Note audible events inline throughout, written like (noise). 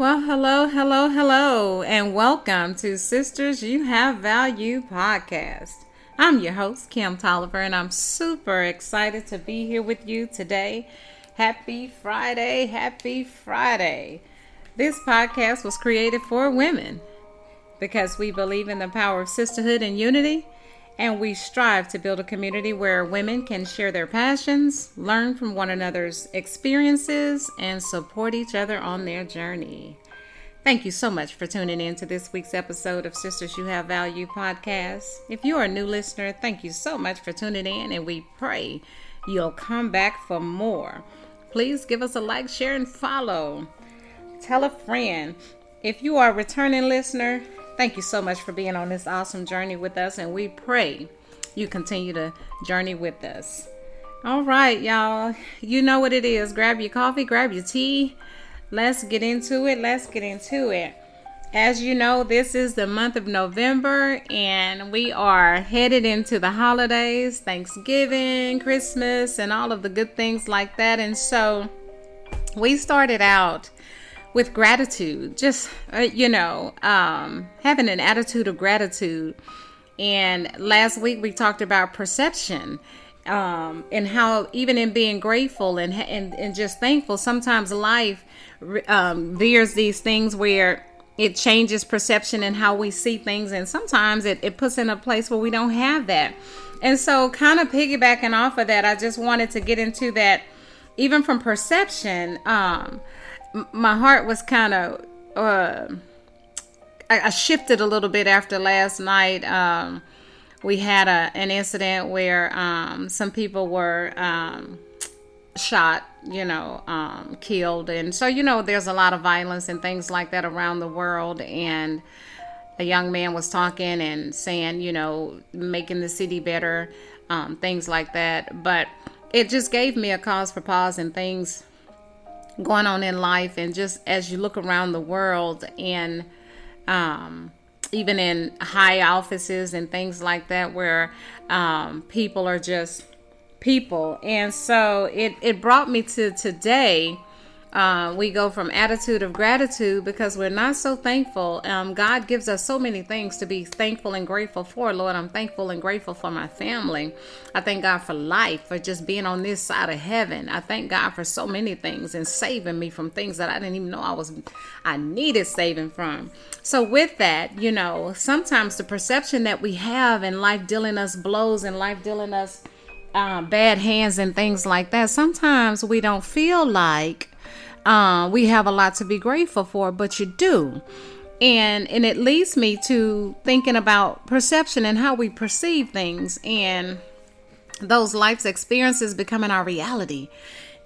Well, hello, hello, hello, and welcome to Sisters You Have Value podcast. I'm your host, Kim Tolliver, and I'm super excited to be here with you today. Happy Friday, happy Friday. This podcast was created for women because we believe in the power of sisterhood and unity, and we strive to build a community where women can share their passions, learn from one another's experiences, and support each other on their journey. Thank you so much for tuning in to this week's episode of Sisters You Have Value podcast. If you are a new listener, thank you so much for tuning in, and we pray you'll come back for more. Please give us a like, share, and follow. Tell a friend. If you are a returning listener, thank you so much for being on this awesome journey with us, and we pray you continue to journey with us. All right, y'all. You know what it is. Grab your coffee, grab your tea. Let's get into it. Let's get into it. As you know, this is the month of November, and we are headed into the holidays Thanksgiving, Christmas, and all of the good things like that. And so we started out with gratitude, just, uh, you know, um, having an attitude of gratitude. And last week we talked about perception. Um, and how even in being grateful and, and and just thankful, sometimes life um, veers these things where it changes perception and how we see things, and sometimes it, it puts in a place where we don't have that. And so, kind of piggybacking off of that, I just wanted to get into that even from perception. Um, my heart was kind of uh, I, I, shifted a little bit after last night. Um, we had a, an incident where um, some people were um, shot, you know, um, killed, and so you know, there's a lot of violence and things like that around the world, and a young man was talking and saying, you know, making the city better, um, things like that, but it just gave me a cause for pause and things going on in life and just as you look around the world and um, even in high offices and things like that where um, people are just people. And so it, it brought me to today uh, we go from attitude of gratitude because we're not so thankful. Um, God gives us so many things to be thankful and grateful for. Lord, I'm thankful and grateful for my family. I thank God for life, for just being on this side of heaven. I thank God for so many things and saving me from things that I didn't even know I was I needed saving from. So with that, you know, sometimes the perception that we have in life dealing us blows and life dealing us uh, bad hands and things like that. Sometimes we don't feel like uh, we have a lot to be grateful for, but you do. And and it leads me to thinking about perception and how we perceive things and those life's experiences becoming our reality.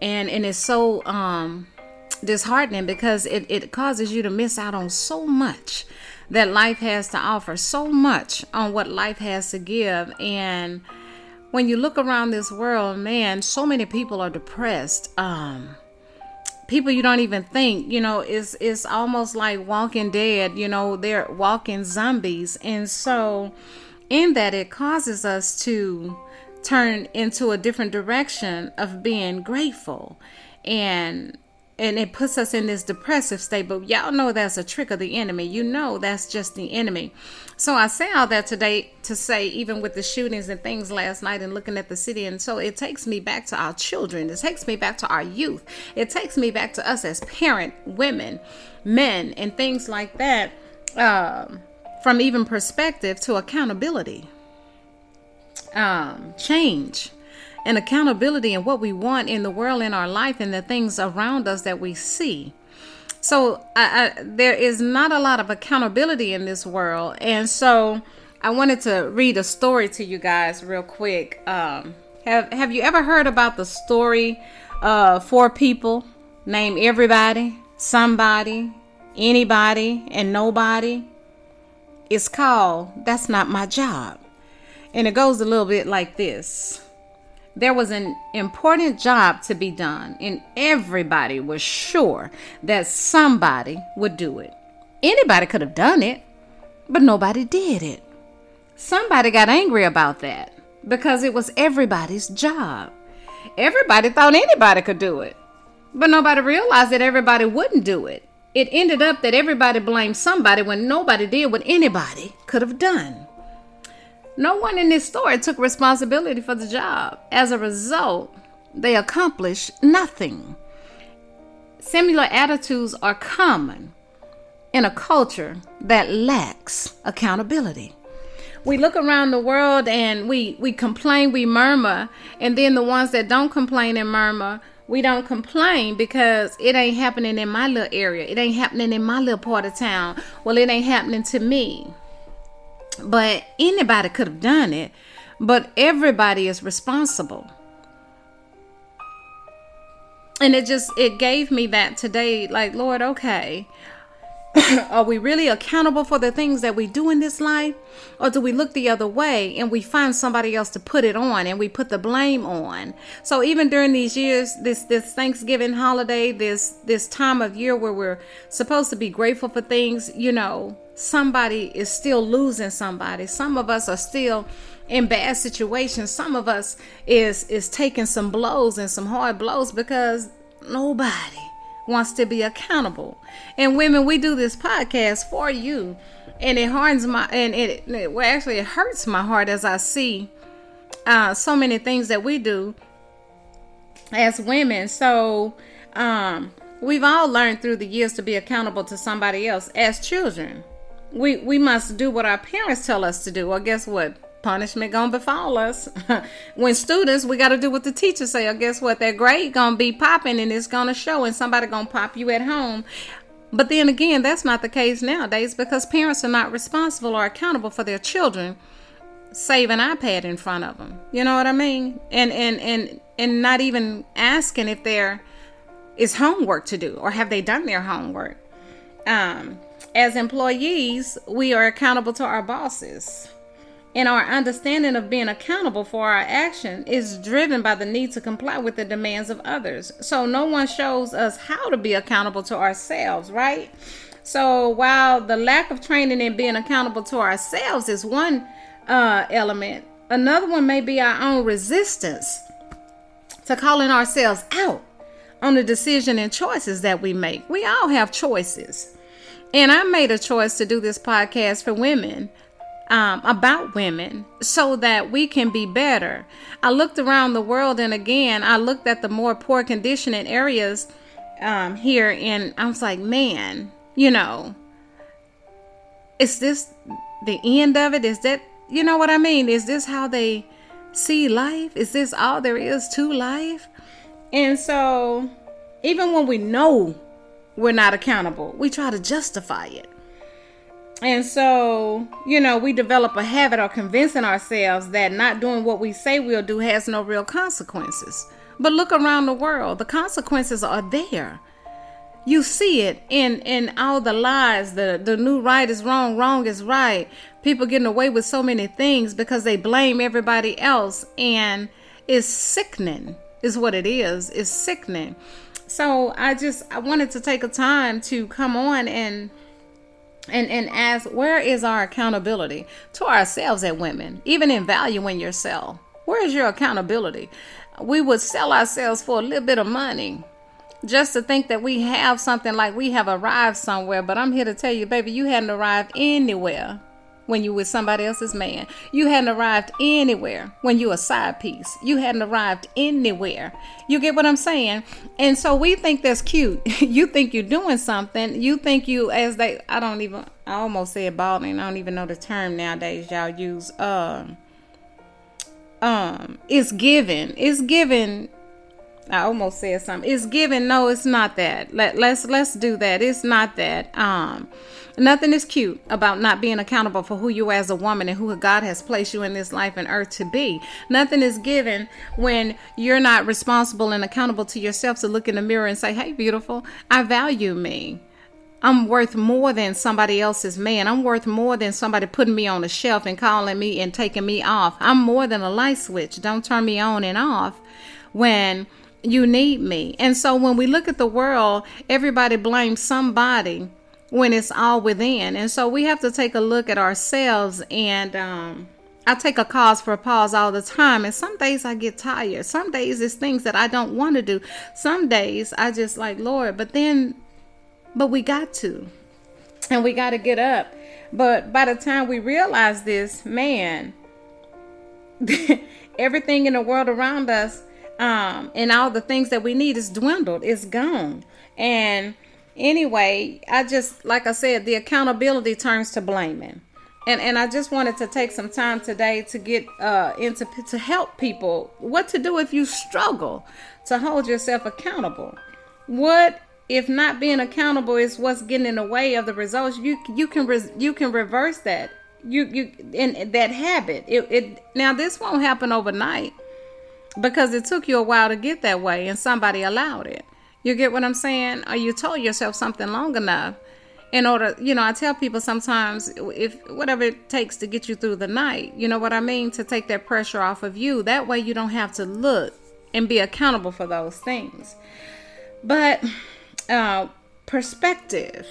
And and it's so um disheartening because it, it causes you to miss out on so much that life has to offer, so much on what life has to give. And when you look around this world, man, so many people are depressed. Um, people you don't even think you know it's it's almost like walking dead you know they're walking zombies. And so in that it causes us to turn into a different direction of being grateful. And and it puts us in this depressive state but y'all know that's a trick of the enemy. You know that's just the enemy. So i say all that today to say even with the shootings and things last night and looking at the city and so it takes me back to our children. It takes me back to our youth. It takes me back to us as parent women men and things like that um, from even perspective to accountability um, change and accountability and what we want in the world, in our life, and the things around us that we see. So I, I, there is not a lot of accountability in this world, and so I wanted to read a story to you guys real quick. Um, have Have you ever heard about the story of four people named everybody, somebody, anybody, and nobody? It's called "That's Not My Job," and it goes a little bit like this. There was an important job to be done, and everybody was sure that somebody would do it. Anybody could have done it, but nobody did it. Somebody got angry about that because it was everybody's job. Everybody thought anybody could do it, but nobody realized that everybody wouldn't do it. it ended up that everybody blamed somebody when nobody did what anybody could have done. No one in this story took responsibility for the job. As a result, they accomplished nothing. Similar attitudes are common in a culture that lacks accountability. We look around the world and we, we complain, we murmur, and then the ones that don't complain and murmur, we don't complain because it ain't happening in my little area. It ain't happening in my little part of town. Well, it ain't happening to me. But anybody could have done it, but everybody is responsible. And it just it gave me that today like lord okay. (coughs) Are we really accountable for the things that we do in this life? Or do we look the other way and we find somebody else to put it on and we put the blame on? So even during these years this this thanksgiving holiday this this time of year where we're supposed to be grateful for things you know somebody is still losing somebody. Some of us are still in bad situations. Some of us is is taking some blows and some hard blows because nobody wants to be accountable. And women we do this podcast for you and it hardens my and it, it well actually it hurts my heart as i see uh so many things that we do as women. So um we've all learned through the years to be accountable to somebody else as children we we must do what our parents tell us to do well guess what punishment gonna befall us. (laughs) when students, we gotta do what the teacher say. Or guess what? That grade gonna be popping and it's gonna show, and somebody gonna pop you at home. But then again, that's not the case nowadays because parents are not responsible or accountable for their children save an iPad in front of them. You know what I mean? And and and and not even asking if there is homework to do or have they done their homework. Um, as employees, we are accountable to our bosses and our understanding of being accountable for our action is driven by the need to comply with the demands of others. So no one shows us how to be accountable to ourselves, right? So while the lack of training in being accountable to ourselves is one uh, element, another one may be our own resistance to calling ourselves out on the decision and choices that we make. We all have choices. And I made a choice to do this podcast for women um, about women so that we can be better. I looked around the world and again, I looked at the more poor conditioning areas um, here and I was like, man, you know, is this the end of it? Is that, you know what I mean? Is this how they see life? Is this all there is to life? And so, even when we know we're not accountable, we try to justify it. And so, you know, we develop a habit of convincing ourselves that not doing what we say we'll do has no real consequences. But look around the world, the consequences are there. You see it in in all the lies, the the new right is wrong, wrong is right. People getting away with so many things because they blame everybody else and it's sickening is what it is. It's sickening. So I just I wanted to take a time to come on and and and ask where is our accountability to ourselves as women? Even in valuing yourself where is your accountability? We would sell ourselves for a little bit of money just to think that we have something like we have arrived somewhere but i'm here to tell you baby you hadn't arrived anywhere when you with somebody else's man. You hadn't arrived anywhere when you a side piece. You hadn't arrived anywhere. You get what I'm saying? And so we think that's cute. (laughs) you think you're doing something. You think you as they I don't even I almost said balding. I don't even know the term nowadays y'all use. Um um it's given. It's given I almost said something. It's given. No, it's not that. Let let's let's do that. It's not that. Um Nothing is cute about not being accountable for who you are as a woman and who God has placed you in this life and earth to be. Nothing is given when you're not responsible and accountable to yourself to look in the mirror and say, Hey, beautiful, I value me. I'm worth more than somebody else's man. I'm worth more than somebody putting me on a shelf and calling me and taking me off. I'm more than a light switch. Don't turn me on and off when you need me. And so when we look at the world, everybody blames somebody when it's all within. And so we have to take a look at ourselves and um I take a cause for a pause all the time. And some days I get tired. Some days it's things that I don't want to do. Some days I just like, Lord, but then but we got to. And we got to get up. But by the time we realize this, man, (laughs) everything in the world around us um, and all the things that we need is dwindled, it's gone. And anyway, I just, like I said, the accountability turns to blaming. And, and I just wanted to take some time today to get uh, into to help people what to do if you struggle to hold yourself accountable. What if not being accountable is what's getting in the way of the results? You you can res, you can reverse that. You you in that habit. It, it now this won't happen overnight because it took you a while to get that way and somebody allowed it. You get what I'm saying? Or you told yourself something long enough in order, you know, I tell people sometimes if whatever it takes to get you through the night, you know what I mean? To take that pressure off of you. That way you don't have to look and be accountable for those things. But uh, perspective.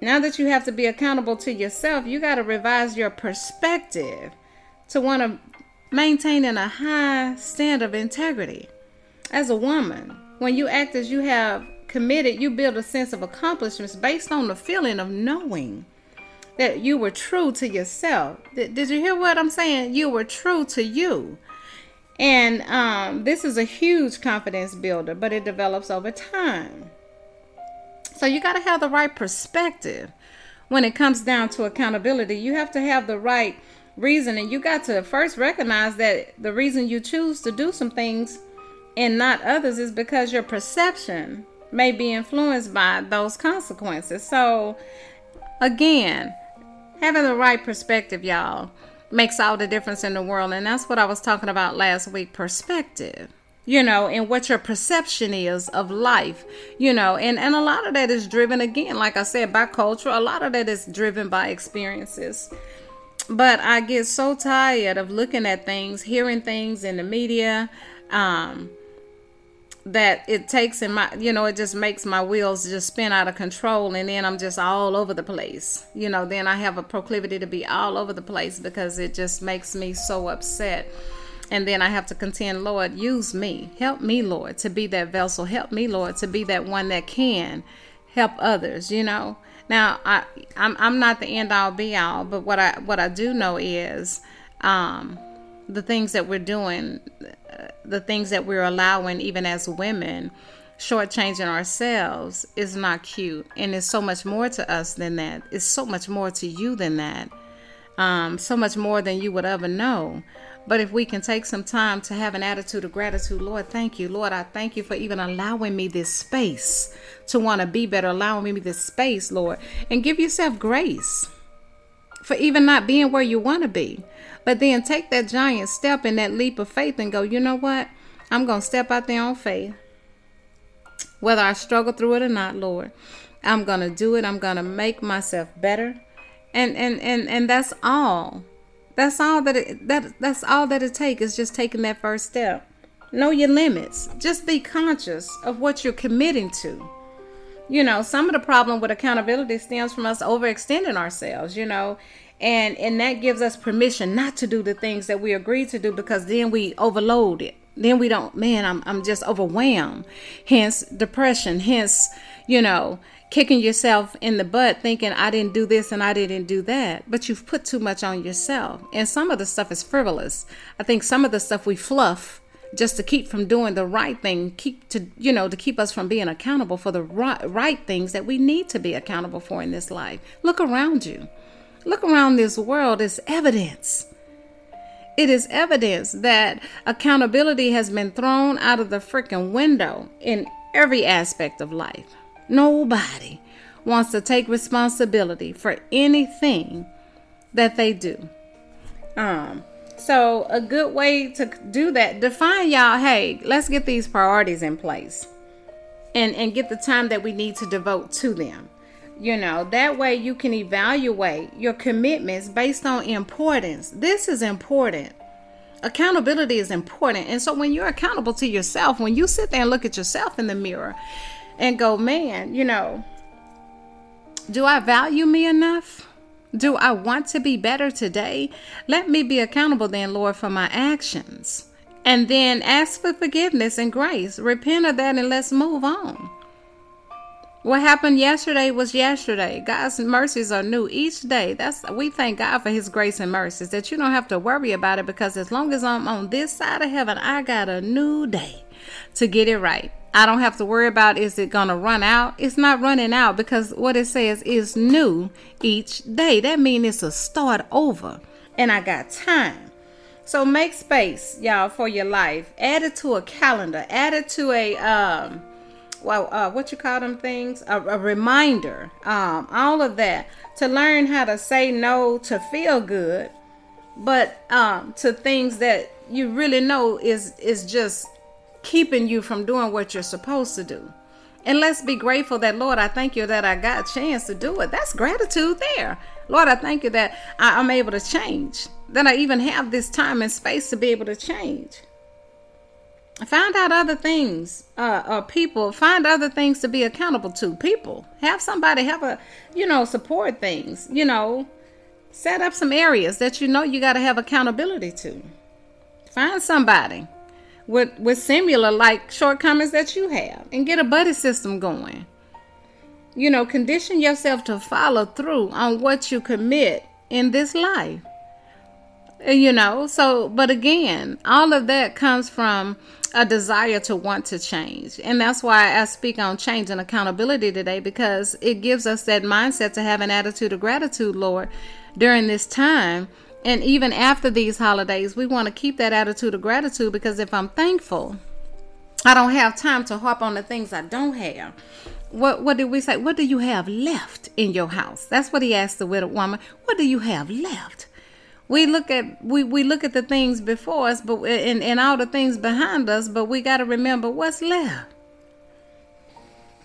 Now that you have to be accountable to yourself, you got to revise your perspective to want to maintain in a high standard of integrity. As a woman, when you act as you have committed, you build a sense of accomplishments based on the feeling of knowing that you were true to yourself. Did, did you hear what I'm saying? You were true to you. And um, this is a huge confidence builder, but it develops over time. So you got to have the right perspective when it comes down to accountability. You have to have the right reason, and you got to first recognize that the reason you choose to do some things and not others is because your perception may be influenced by those consequences. So, again, having the right perspective, y'all makes all the difference in the world. And that's what I was talking about last week perspective, you know, and what your perception is of life, you know, and, and a lot of that is driven, again, like I said, by culture. A lot of that is driven by experiences. But I get so tired of looking at things, hearing things in the media, um, that it takes in my you know it just makes my wheels just spin out of control and then i'm just all over the place. You know then i have a proclivity to be all over the place because it just makes me so upset. And then i have to contend lord use me. Help me lord to be that vessel. Help me lord to be that one that can help others you know? Now i i'm, I'm not the end all be all but what i what i do know is um the things that we're doing, the things that we're allowing, even as women, shortchanging ourselves is not cute. And it's so much more to us than that. It's so much more to you than that. Um, so much more than you would ever know. But if we can take some time to have an attitude of gratitude, Lord, thank you. Lord, I thank you for even allowing me this space to want to be better, allowing me this space, Lord. And give yourself grace for even not being where you want to be. But then take that giant step and that leap of faith and go, you know what? I'm going to step out there on faith. Whether I struggle through it or not, Lord, I'm going to do it. I'm going to make myself better. And and and and that's all. That's all that it, that that's all that it takes is just taking that first step. Know your limits. Just be conscious of what you're committing to you know some of the problem with accountability stems from us overextending ourselves you know and and that gives us permission not to do the things that we agreed to do because then we overload it. Then we don't man i'm, I'm just overwhelmed. Hence depression hence you know kicking yourself in the butt thinking i didn't do this and i didn't do that. But you've put too much on yourself. And some of the stuff is frivolous. I think some of the stuff we fluff just to keep from doing the right thing keep to you know to keep us from being accountable for the right, right things that we need to be accountable for in this life. Look around you. Look around this world. It's evidence. It is evidence that accountability has been thrown out of the freaking window in every aspect of life. Nobody wants to take responsibility for anything that they do. Um so, a good way to do that, define y'all, hey, let's get these priorities in place and, and get the time that we need to devote to them. You know, that way you can evaluate your commitments based on importance. This is important. Accountability is important. And so, when you're accountable to yourself, when you sit there and look at yourself in the mirror and go, man, you know, do I value me enough? Do I want to be better today? Let me be accountable then, Lord, for my actions. And then ask for forgiveness and grace. Repent of that and let's move on. What happened yesterday was yesterday. God's mercies are new each day. That's we thank God for his grace and mercies that you don't have to worry about it because as long as I'm on this side of heaven, I got a new day to get it right. I don't have to worry about is it going to run out? It's not running out because what it says is new each day. That means it's a start over. And I got time. So make space, y'all, for your life. Add it to a calendar. Add it to a um well, uh, what you call them things, a, a reminder, um, all of that to learn how to say no to feel good, but um, to things that you really know is is just keeping you from doing what you're supposed to do. And let's be grateful that Lord, I thank you that I got a chance to do it. That's gratitude there. Lord, I thank you that I, I'm able to change. That I even have this time and space to be able to change find out other things uh, uh people find other things to be accountable to people have somebody have a you know support things you know set up some areas that you know you got to have accountability to find somebody with with similar like shortcomings that you have and get a buddy system going you know condition yourself to follow through on what you commit in this life you know so but again all of that comes from a desire to want to change. And that's why I speak on change and accountability today because it gives us that mindset to have an attitude of gratitude, Lord, during this time. And even after these holidays, we want to keep that attitude of gratitude because if I'm thankful, I don't have time to harp on the things I don't have. What what did we say? What do you have left in your house? That's what he asked the widow woman. What do you have left? we look at we, we look at the things before us but and, and all the things behind us but we got to remember what's left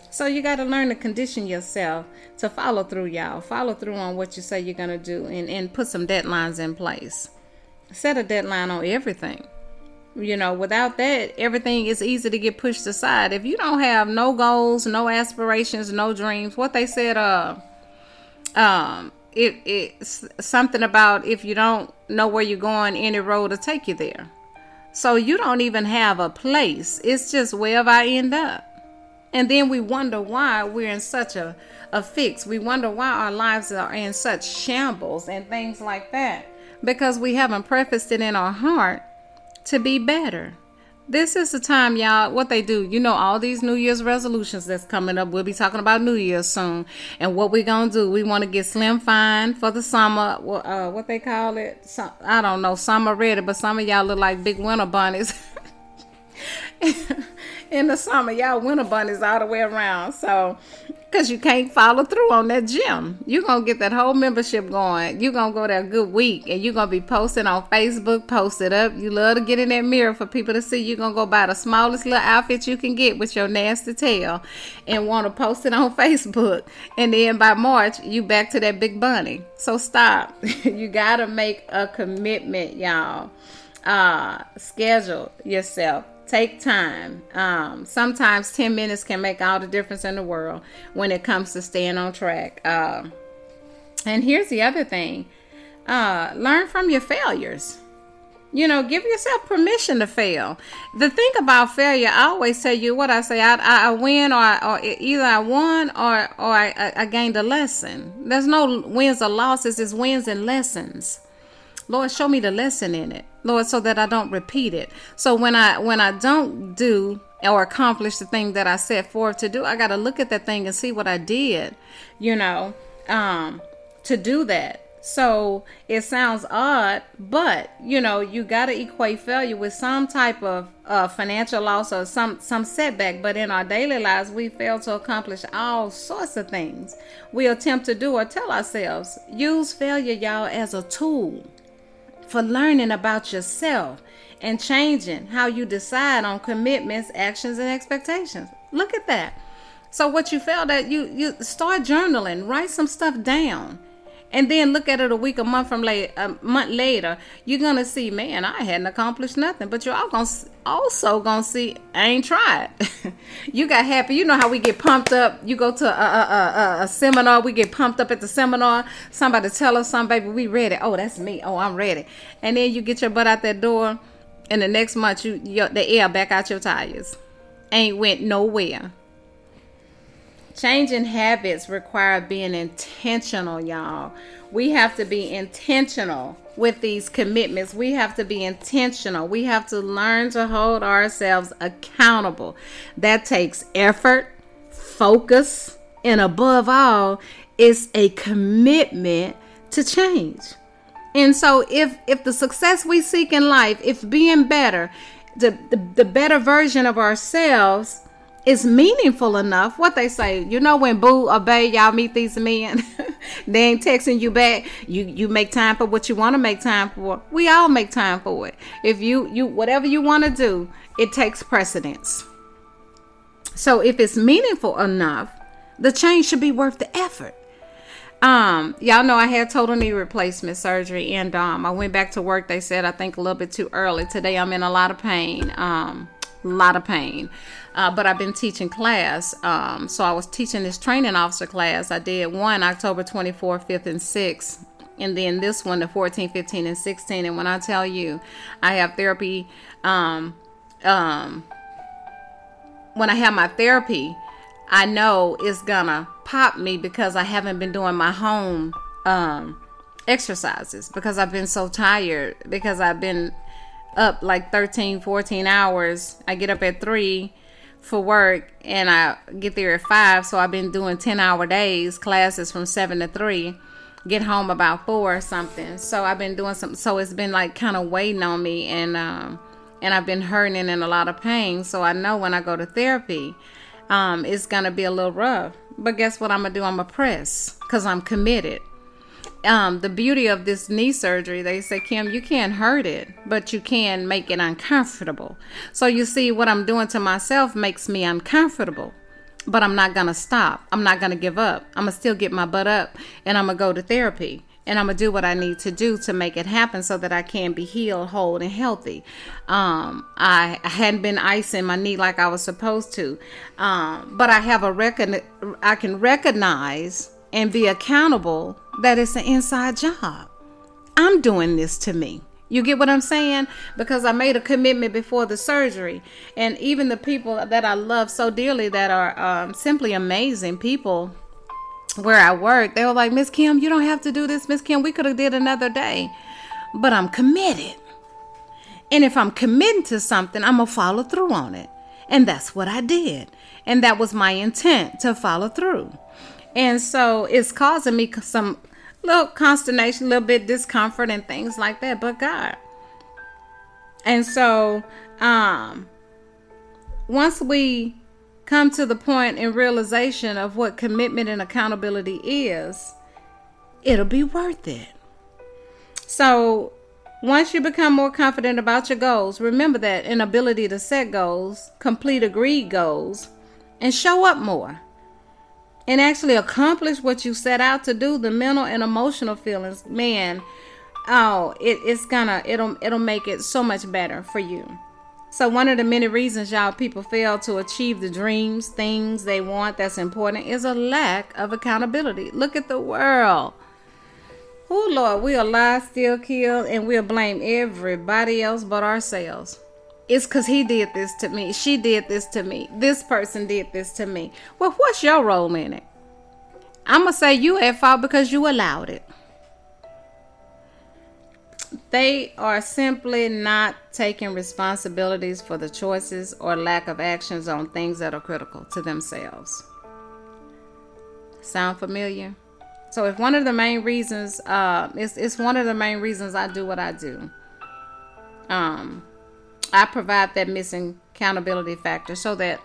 so you got to learn to condition yourself to follow through y'all follow through on what you say you're going to do and, and put some deadlines in place set a deadline on everything you know without that everything is easy to get pushed aside if you don't have no goals no aspirations no dreams what they said uh um it it's something about if you don't know where you're going, any road will take you there. So you don't even have a place. It's just wherever I end up. And then we wonder why we're in such a, a fix. We wonder why our lives are in such shambles and things like that. Because we haven't prefaced it in our heart to be better this is the time, y'all. What they do, you know, all these New Year's resolutions that's coming up. We'll be talking about New Year's soon, and what we're gonna do? We want to get slim fine for the summer. Uh, what they call it? I don't know. Summer ready, but some of y'all look like big winter bunnies. (laughs) in the summer, y'all winter bunnies all the way around. So because you can't follow through on that gym. You're going to get that whole membership going. You're going to go there a good week and you're going to be posting on Facebook, post it up. You love to get in that mirror for people to see. You're going to go buy the smallest little outfit you can get with your nasty tail and want to post it on (laughs) Facebook. And then by March, you back to that big bunny. So stop. (laughs) you got to make a commitment, y'all. Uh, schedule yourself take time. Um, sometimes 10 minutes can make all the difference in the world when it comes to staying on track. Uh, and here's the other thing uh, learn from your failures. You know, give yourself permission to fail. The thing about failure, I always tell you what I say: I, I win, or, or either I won, or or I, I gained a lesson. There's no wins or losses; it's wins and lessons. Lord, show me the lesson in it. Lord, so that I don't repeat it. So when I when I don't do or accomplish the thing that I set forth to do, I got to look at that thing and see what I did, you know, um, to do that. So it sounds odd, but you know, you got to equate failure with some type of uh, financial loss or some some setback. But in our daily lives, we fail to accomplish all sorts of things we attempt to do or tell ourselves. Use failure, y'all, as a tool for learning about yourself and changing how you decide on commitments, actions, and expectations. Look at that. So what you felt that you you start journaling, write some stuff down and then look at it a week, a month from late, a month later, you're gonna see, man, I hadn't accomplished nothing. But you're all gonna also gonna see, I ain't tried. (laughs) you got happy. You know how we get pumped up. You go to a, a, a, a, seminar, we get pumped up at the seminar. Somebody tell us something, baby, we ready. Oh, that's me. Oh, I'm ready. And then you get your butt out that door, and the next month you your, the air back out your tires. Ain't went nowhere Changing habits require being intentional, y'all. We have to be intentional with these commitments. We have to be intentional. We have to learn to hold ourselves accountable. That takes effort, focus, and above all, it's a commitment to change. And so if if the success we seek in life, if being better, the, the, the better version of ourselves is meaningful enough. What they say, you know, when Boo or Bay, y'all meet these men, (laughs) they ain't texting you back. You you make time for what you want to make time for. We all make time for it. If you you whatever you want to do, it takes precedence. So if it's meaningful enough, the change should be worth the effort. Um, y'all know I had total knee replacement surgery, and um, I went back to work. They said I think a little bit too early. Today I'm in a lot of pain. Um, a lot of pain. Uh, but I've been teaching class. Um, so I was teaching this training officer class. I did one October 24th, 5th, and 6th. And then this one, the 14, 15, and 16. And when I tell you, I have therapy. Um, um, when I have my therapy, I know it's gonna pop me because I haven't been doing my home um, exercises because I've been so tired because I've been up like 13, 14 hours. I get up at 3 for work and I get there at 5. So I've been doing 10 hour days, classes from 7 to 3. Get home about 4 or something. So I've been doing some, So it's been like kind of waiting on me and, um, and I've been hurting and in a lot of pain. So I know when I go to therapy, um, it's going to be a little rough. But guess what I'm going to do? I'm going to press because I'm committed um, the beauty of this knee surgery, they say, Kim, you can't hurt it, but you can make it uncomfortable. So you see, what I'm doing to myself makes me uncomfortable, but I'm not gonna stop. I'm not gonna give up. I'm gonna still get my butt up, and I'm gonna go to therapy, and I'm gonna do what I need to do to make it happen so that I can be healed, whole, and healthy. Um, I, I hadn't been icing my knee like I was supposed to, um, but I have a record. I can recognize and be accountable that it's an inside job. I'm doing this to me. You get what I'm saying? Because I made a commitment before the surgery. And even the people that I love so dearly that are um, simply amazing people where I work, they were like, Miss Kim, you don't have to do this, Miss Kim. We could have did another day. But I'm committed. And if I'm committing to something, I'm going to follow through on it. And that's what I did. And that was my intent to follow through. And so it's causing me some little consternation, a little bit discomfort and things like that, but God. And so um once we come to the point in realization of what commitment and accountability is, it'll be worth it. So once you become more confident about your goals, remember that inability to set goals, complete agreed goals, and show up more and actually accomplish what you set out to do, the mental and emotional feelings, man, oh, it, it's gonna it'll it'll make it so much better for you. So one of the many reasons y'all people fail to achieve the dreams, things they want that's important is a lack of accountability. Look at the world. Oh Lord, we'll lie, steal, kill, and we'll blame everybody else but ourselves. It's because he did this to me. She did this to me. This person did this to me. Well, what's your role in it? I'm going to say you at fault because you allowed it. They are simply not taking responsibilities for the choices or lack of actions on things that are critical to themselves. Sound familiar? So, if one of the main reasons, uh, it's, it's one of the main reasons I do what I do. Um, I provide that missing accountability factor so that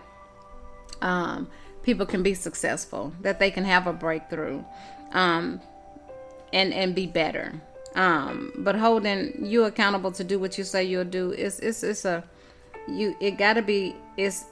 um, people can be successful, that they can have a breakthrough, um, and and be better. Um, but holding you accountable to do what you say you'll do is it's it's a you it got to be it's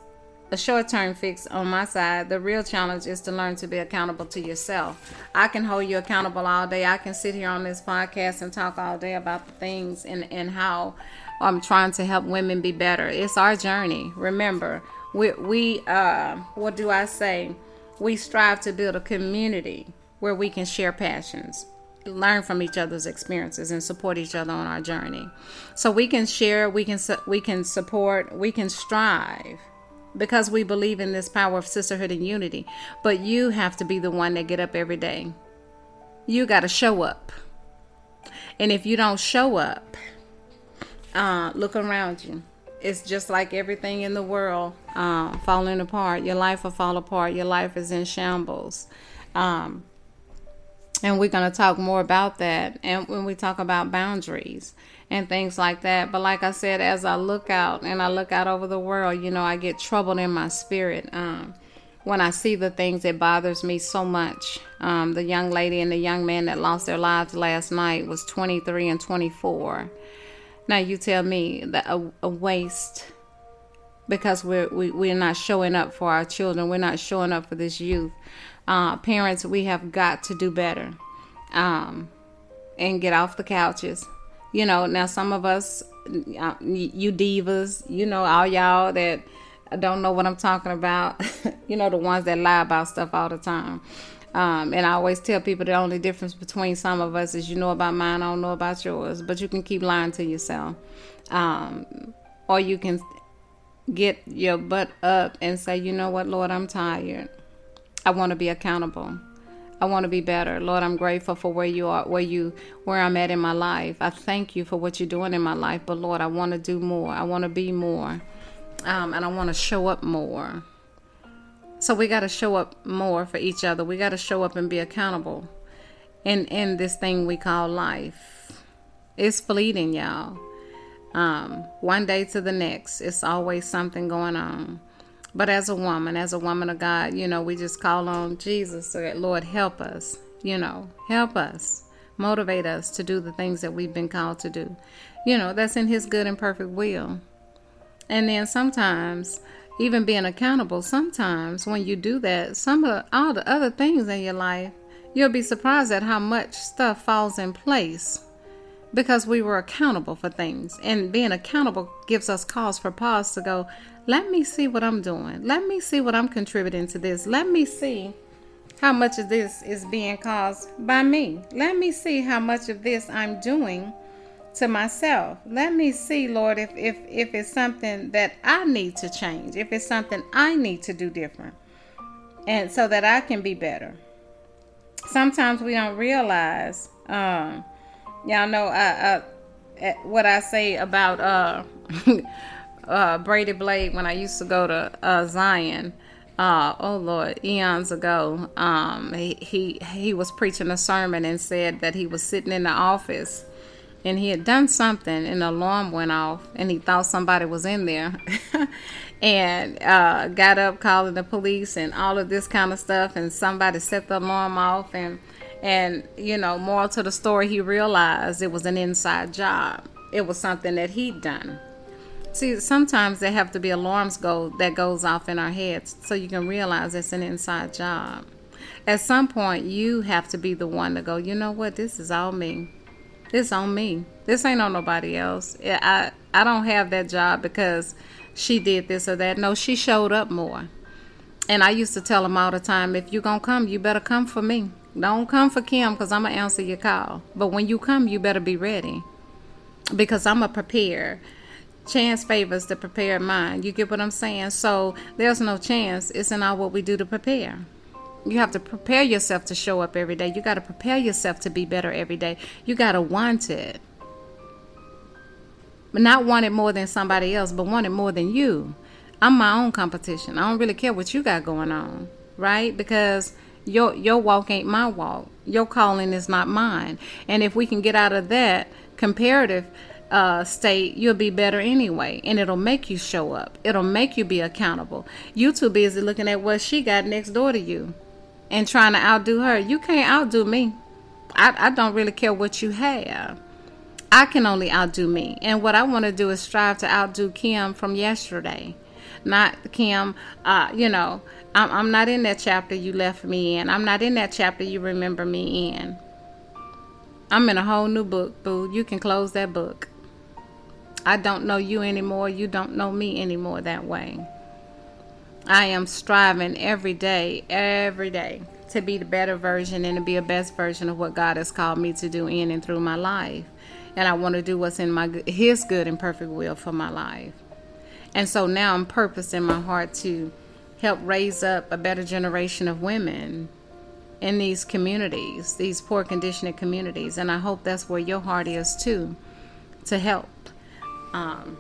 a short term fix on my side. The real challenge is to learn to be accountable to yourself. I can hold you accountable all day. I can sit here on this podcast and talk all day about the things and, and how I'm trying to help women be better. It's our journey. Remember, we, we uh, what do I say? We strive to build a community where we can share passions, learn from each other's experiences, and support each other on our journey. So we can share, we can we can support, we can strive because we believe in this power of sisterhood and unity. But you have to be the one that get up every day. You got to show up. And if you don't show up, uh, look around you. It's just like everything in the world uh, falling apart. Your life will fall apart. Your life is in shambles. Um, and we're going to talk more about that and when we talk about boundaries and things like that but like i said as i look out and i look out over the world you know i get troubled in my spirit um, when i see the things that bothers me so much um, the young lady and the young man that lost their lives last night was 23 and 24 now you tell me that a, a waste because we're we, we're not showing up for our children. We're not showing up for this youth. Uh, parents we have got to do better um, and get off the couches. You know now some of us uh, you divas you know all y'all that don't know what i'm talking about (laughs) you know the ones that lie about stuff all the time um, and I always tell people the only difference between some of us is you know about mine, I don't know about yours. But you can keep lying to yourself. Um, or you can get your butt up and say, you know what, Lord, I'm tired. I want to be accountable. I want to be better. Lord, I'm grateful for where you are, where you, where I'm at in my life. I thank you for what you're doing in my life. But Lord, I want to do more. I want to be more. Um, and I want to show up more. So we got to show up more for each other. We got to show up and be accountable in in this thing we call life. It's fleeting, y'all. Um, one day to the next, it's always something going on. But as a woman, as a woman of God, you know, we just call on Jesus Lord help us, you know, help us, motivate us to do the things that we've been called to do. You know, that's in His good and perfect will. And then sometimes even being accountable, sometimes when you do that, some of all the other things in your life, you'll be surprised at how much stuff falls in place because we were accountable for things. And being accountable gives us cause for pause to go, let me see what I'm doing. Let me see what I'm contributing to this. Let me see how much of this is being caused by me. Let me see how much of this I'm doing to myself. Let me see, Lord, if if if it's something that I need to change, if it's something I need to do different, and so that I can be better. Sometimes we don't realize. Um, y'all know I, I, what I say about uh, (laughs) uh, Brady Blade when I used to go to uh, Zion. Uh, oh Lord, eons ago, um, he, he he was preaching a sermon and said that he was sitting in the office and he had done something and the alarm went off and he thought somebody was in there. (laughs) And uh, got up calling the police and all of this kind of stuff and somebody set the alarm off and and you know more to the story he realized it was an inside job. It was something that he'd done. See sometimes there have to be alarms go that goes off in our heads so you can realize it's an inside job. At some point you have to be the one to go you know what? This is all me this on me. This ain't on nobody else. I I don't have that job because she did this or that. No, she showed up more. And I used to tell him all the time, if you gonna come, you better come for me. Don't come for Kim because I'm gonna answer your call. But when you come, you better be ready because I'm a prepare. Chance favors the prepared mind. You get what I'm saying? So there's no chance. It's in all what we do to prepare. You have to prepare yourself to show up every day. You got to prepare yourself to be better every day. You got to want it. But not want it more than somebody else, but want it more than you. I'm my own competition. I don't really care what you got going on, right? Because your your walk ain't my walk. Your calling is not mine. And if we can get out of that comparative uh, state, you'll be better anyway. And it'll make you show up. It'll make you be accountable. You too busy looking at what she got next door to you and trying to outdo her. You can't outdo me. I, I don't really care what you have. I can only outdo me. And what I want to do is strive to outdo Kim from yesterday. Not Kim, uh, you know, I'm, I'm not in that chapter you left me in. I'm not in that chapter you remember me in. I'm in a whole new book, boo. You can close that book. I don't know you anymore. You don't know me anymore that way. I am striving every day, every day to be the better version and to be a best version of what God has called me to do in and through my life. And I want to do what's in my his good and perfect will for my life. And so now I'm purpose in my heart to help raise up a better generation of women in these communities, these poor conditioned communities. And I hope that's where your heart is too, to help, um,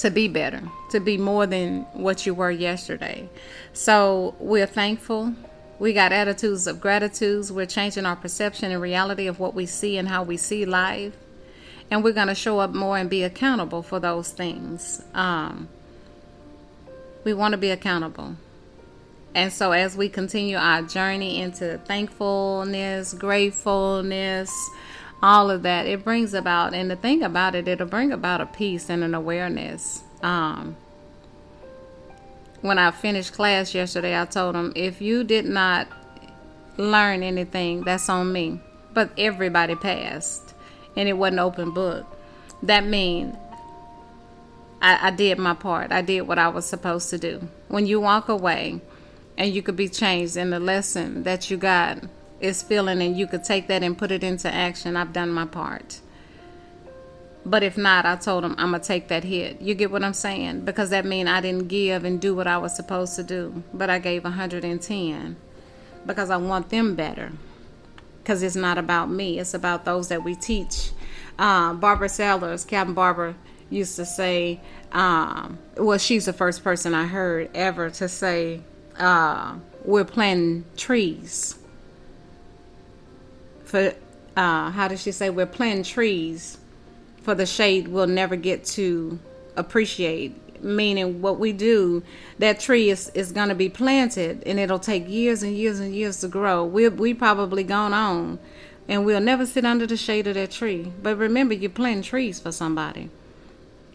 to be better, to be more than what you were yesterday. So we're thankful. We got attitudes of gratitude. We're changing our perception and reality of what we see and how we see life. And we're going to show up more and be accountable for those things. Um, we want to be accountable. And so, as we continue our journey into thankfulness, gratefulness, all of that, it brings about, and the thing about it, it'll bring about a peace and an awareness. Um, when I finished class yesterday, I told them if you did not learn anything, that's on me. But everybody passed, and it wasn't open book. That means I, I did my part. I did what I was supposed to do. When you walk away and you could be changed, in the lesson that you got is feeling, and you could take that and put it into action, I've done my part. But if not, I told him I'm gonna take that hit. You get what I'm saying? Because that means I didn't give and do what I was supposed to do, but I gave 110 because I want them better. Because it's not about me; it's about those that we teach. Uh, Barbara Sellers, Captain Barbara, used to say, um, well, she's the first person I heard ever to say, uh, we're planting trees. For, uh, how does she say, we're planting trees for the shade we'll never get to appreciate. Meaning, what we do, that tree is, is going to be planted and it'll take years and years and years to grow. We'll, we probably gone on and we'll never sit under the shade of that tree. But remember, you're planting trees for somebody.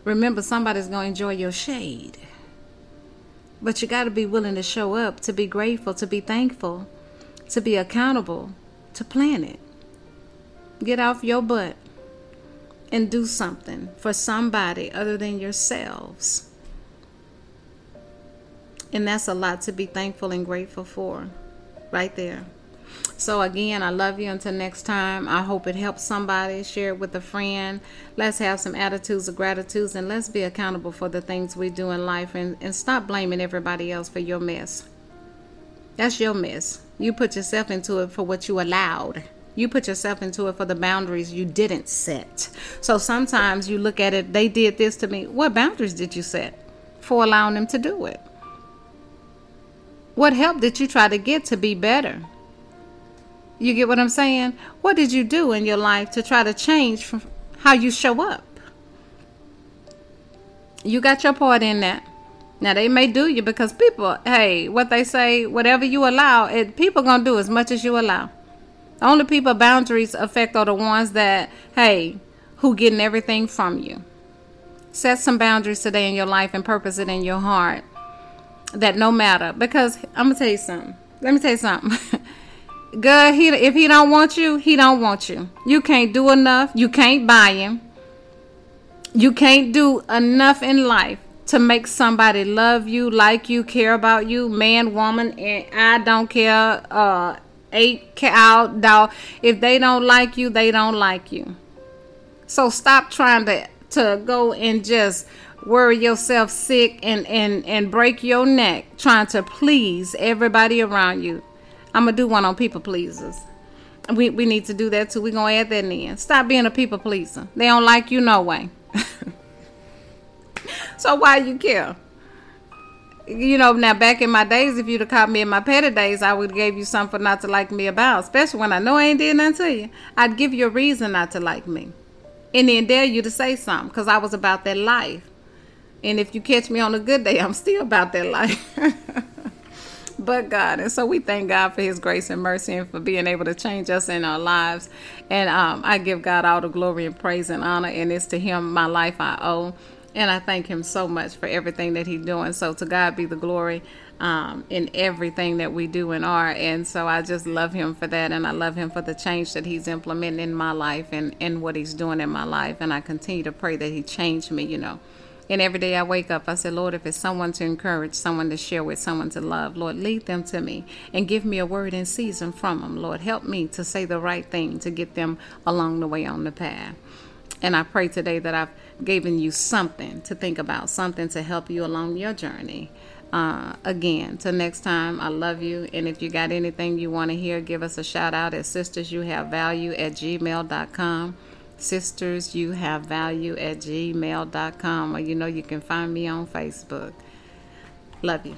Remember, somebody's going to enjoy your shade. But you got to be willing to show up, to be grateful, to be thankful, to be accountable, to plan it. Get off your butt and do something for somebody other than yourselves. And that's a lot to be thankful and grateful for, right there. So, again, I love you. Until next time, I hope it helps somebody. Share it with a friend. Let's have some attitudes of gratitude and let's be accountable for the things we do in life and, and stop blaming everybody else for your mess. That's your mess. You put yourself into it for what you allowed. You put yourself into it for the boundaries you didn't set. So sometimes you look at it, they did this to me. What boundaries did you set for allowing them to do it? What help did you try to get to be better? You get what I'm saying? What did you do in your life to try to change from how you show up? You got your part in that. Now they may do you because people, hey, what they say, whatever you allow, it people gonna do as much as you allow. The only people boundaries affect are the ones that, hey, who getting everything from you. Set some boundaries today in your life and purpose it in your heart. That no matter, because I'm gonna tell you something. Let me tell you something. (laughs) God, he if he don't want you, he don't want you. You can't do enough. You can't buy him. You can't do enough in life to make somebody love you, like you, care about you, man, woman, and I don't care, uh, eight cow, dog. If they don't like you, they don't like you. So stop trying to to go and just worry yourself sick and and and break your neck trying to please everybody around you. I'm gonna do one on people pleasers. We we need to do that too. We're gonna add that in. Stop being a people pleaser. They don't like you no way. (laughs) so why you care? You know, now back in my days, if you'd have caught me in my petty days, I would have gave you something not to like me about. Especially when I know I ain't did nothing to you. I'd give you a reason not to like me. And then dare you to say something because I was about that life. And if you catch me on a good day, (laughs) I'm still about that life. (laughs) but God. And so we thank God for His grace and mercy and for being able to change us in our lives. And um, I give God all the glory and praise and honor. And it's to Him my life I owe. And I thank Him so much for everything that He's doing. So to God be the glory um, in everything that we do and are. And so I just love Him for that. And I love Him for the change that He's implementing in my life and, and what He's doing in my life. And I continue to pray that He change me, you know. And every day I wake up, I say, Lord, if it's someone to encourage, someone to share with, someone to love, Lord, lead them to me and give me a word in season from them. Lord, help me to say the right thing to get them along the way on the path. And I pray today that I've given you something to think about, something to help you along your journey. Uh, again, till next time, I love you. And if you got anything you want to hear, give us a shout out at sisters you have value at gmail.com. Sisters you have value at gmail.com. Or you know, you can find me on Facebook. Love you.